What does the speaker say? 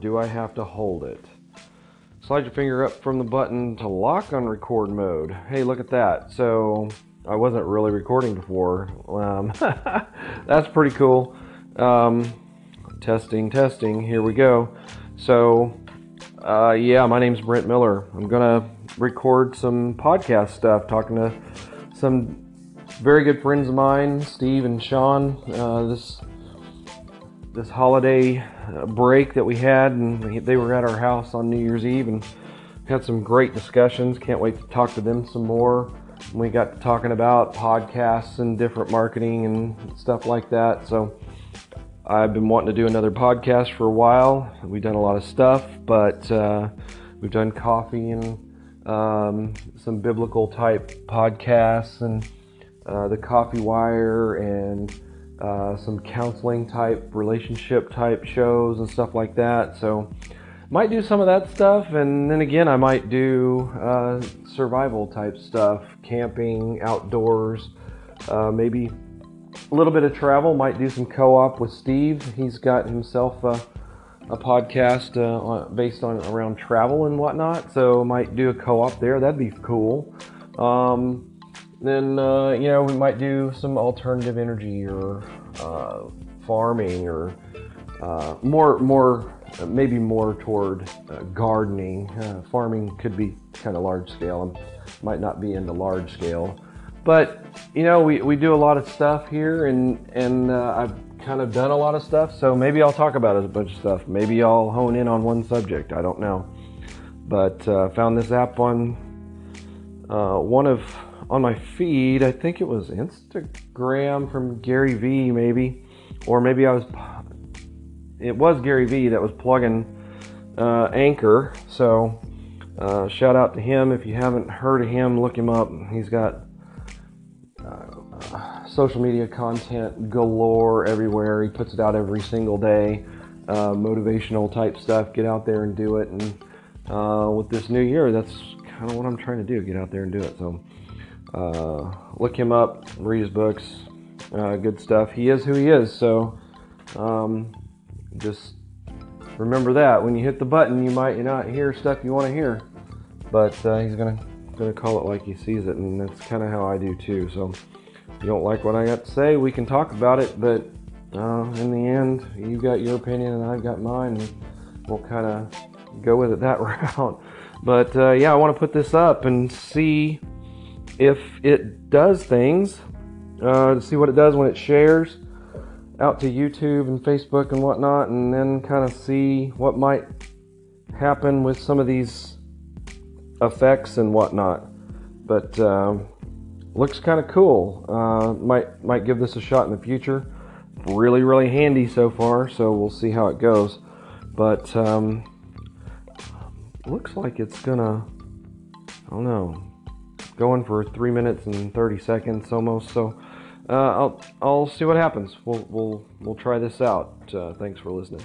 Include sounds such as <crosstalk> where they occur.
do I have to hold it? Slide your finger up from the button to lock on record mode. Hey, look at that. So I wasn't really recording before. Um, <laughs> that's pretty cool. Um, testing, testing. Here we go. So, uh, yeah, my name's Brent Miller. I'm gonna record some podcast stuff, talking to some very good friends of mine, Steve and Sean. Uh, this this holiday uh, break that we had, and they were at our house on New Year's Eve, and had some great discussions. Can't wait to talk to them some more. We got talking about podcasts and different marketing and stuff like that. So I've been wanting to do another podcast for a while. We've done a lot of stuff, but uh, we've done coffee and um, some biblical type podcasts and uh, the Coffee Wire and uh, some counseling type, relationship type shows and stuff like that. So, might do some of that stuff, and then again, I might do uh, survival type stuff, camping, outdoors, uh, maybe a little bit of travel. Might do some co-op with Steve. He's got himself a, a podcast uh, based on around travel and whatnot, so might do a co-op there. That'd be cool. Um, then uh, you know we might do some alternative energy or uh, farming or uh, more more maybe more toward uh, gardening. Uh, farming could be kind of large scale. I might not be into large scale, but you know we, we do a lot of stuff here, and and uh, I've kind of done a lot of stuff. So maybe I'll talk about a bunch of stuff. Maybe I'll hone in on one subject. I don't know, but found this app on one of on my feed. I think it was Instagram from Gary Vee, maybe, or maybe I was. It was Gary Vee that was plugging uh, Anchor. So uh, shout out to him. If you haven't heard of him, look him up. He's got uh, social media content galore everywhere. He puts it out every single day. Uh, motivational type stuff. Get out there and do it. And uh, with this new year, that's kind of what I'm trying to do. Get out there and do it. So uh, look him up, read his books, uh, good stuff. He is who he is, so um, just remember that when you hit the button, you might not hear stuff you want to hear, but uh, he's gonna gonna call it like he sees it, and that's kind of how I do too. So if you don't like what I got to say, we can talk about it, but uh, in the end, you got your opinion and I've got mine, and we'll kind of go with it that <laughs> route. But uh, yeah, I want to put this up and see if it does things, uh, to see what it does when it shares out to YouTube and Facebook and whatnot, and then kind of see what might happen with some of these effects and whatnot. But um, looks kind of cool. Uh, might might give this a shot in the future. Really, really handy so far. So we'll see how it goes. But um, looks like it's gonna. I don't know going for three minutes and 30 seconds almost. So uh, I'll I'll see what happens. We'll we'll we'll try this out. Uh, thanks for listening.